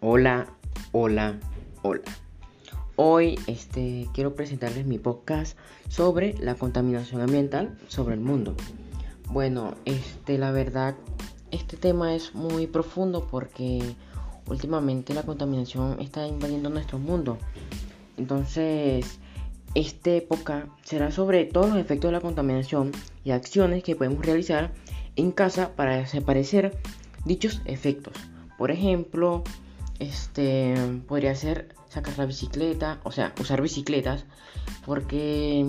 Hola, hola, hola. Hoy este, quiero presentarles mi podcast sobre la contaminación ambiental sobre el mundo. Bueno, este, la verdad, este tema es muy profundo porque últimamente la contaminación está invadiendo nuestro mundo. Entonces, esta época será sobre todos los efectos de la contaminación y acciones que podemos realizar en casa para desaparecer dichos efectos. Por ejemplo, este podría ser sacar la bicicleta, o sea, usar bicicletas, porque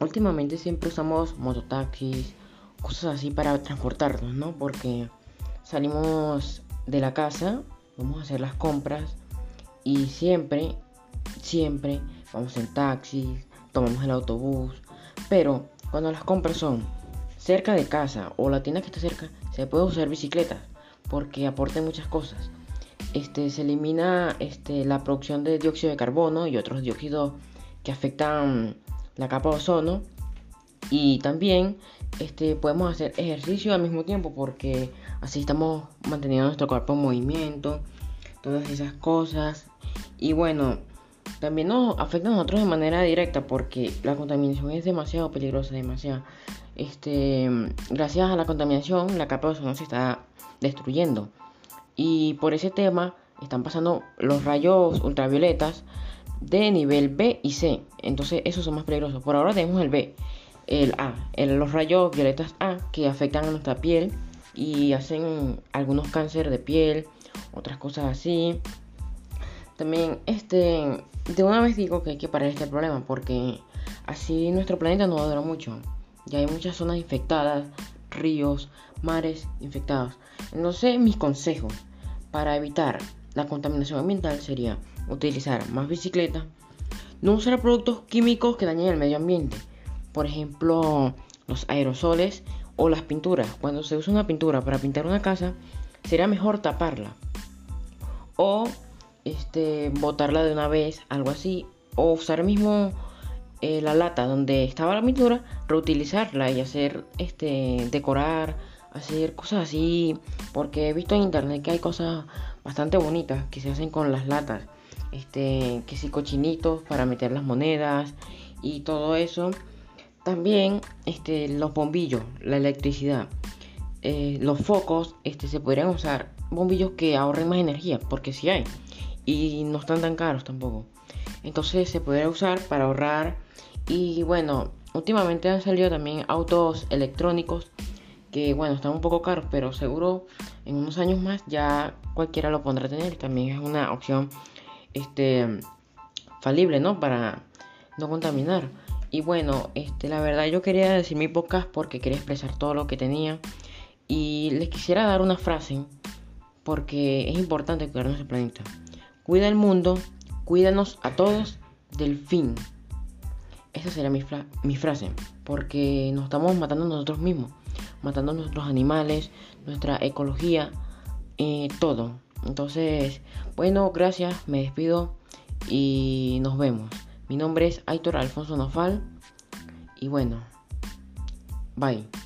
últimamente siempre usamos mototaxis, cosas así para transportarnos, ¿no? Porque salimos de la casa, vamos a hacer las compras y siempre, siempre vamos en taxis, tomamos el autobús, pero cuando las compras son cerca de casa o la tienda que está cerca, se puede usar bicicletas porque aporta muchas cosas este, se elimina este, la producción de dióxido de carbono y otros dióxidos que afectan la capa de ozono. Y también este, podemos hacer ejercicio al mismo tiempo porque así estamos manteniendo nuestro cuerpo en movimiento, todas esas cosas. Y bueno, también nos afecta a nosotros de manera directa porque la contaminación es demasiado peligrosa, demasiado. Este, gracias a la contaminación, la capa de ozono se está destruyendo. Y por ese tema están pasando los rayos ultravioletas de nivel B y C. Entonces esos son más peligrosos. Por ahora tenemos el B, el A, los rayos violetas A que afectan a nuestra piel y hacen algunos cánceres de piel, otras cosas así. También este de una vez digo que hay que parar este problema porque así nuestro planeta no va a durar mucho. Ya hay muchas zonas infectadas, ríos, mares infectados. Sé, mis consejos para evitar la contaminación ambiental sería utilizar más bicicleta, no usar productos químicos que dañen el medio ambiente, por ejemplo, los aerosoles o las pinturas. Cuando se usa una pintura para pintar una casa, sería mejor taparla o este botarla de una vez, algo así, o usar mismo eh, la lata donde estaba la pintura, reutilizarla y hacer este decorar hacer cosas así, porque he visto en internet que hay cosas bastante bonitas que se hacen con las latas, este, que si cochinitos para meter las monedas y todo eso. También este, los bombillos, la electricidad, eh, los focos, este, se podrían usar bombillos que ahorren más energía, porque si hay, y no están tan caros tampoco. Entonces se podría usar para ahorrar y bueno, últimamente han salido también autos electrónicos que bueno, están un poco caros, pero seguro en unos años más ya cualquiera lo pondrá a tener. También es una opción este falible, ¿no? Para no contaminar. Y bueno, este, la verdad yo quería decir mi podcast porque quería expresar todo lo que tenía. Y les quisiera dar una frase porque es importante cuidar nuestro planeta. Cuida el mundo, cuídanos a todos del fin. Esa mi, mi frase, porque nos estamos matando nosotros mismos matando nuestros animales, nuestra ecología, eh, todo. Entonces, bueno, gracias, me despido y nos vemos. Mi nombre es Aitor Alfonso Nofal y bueno, bye.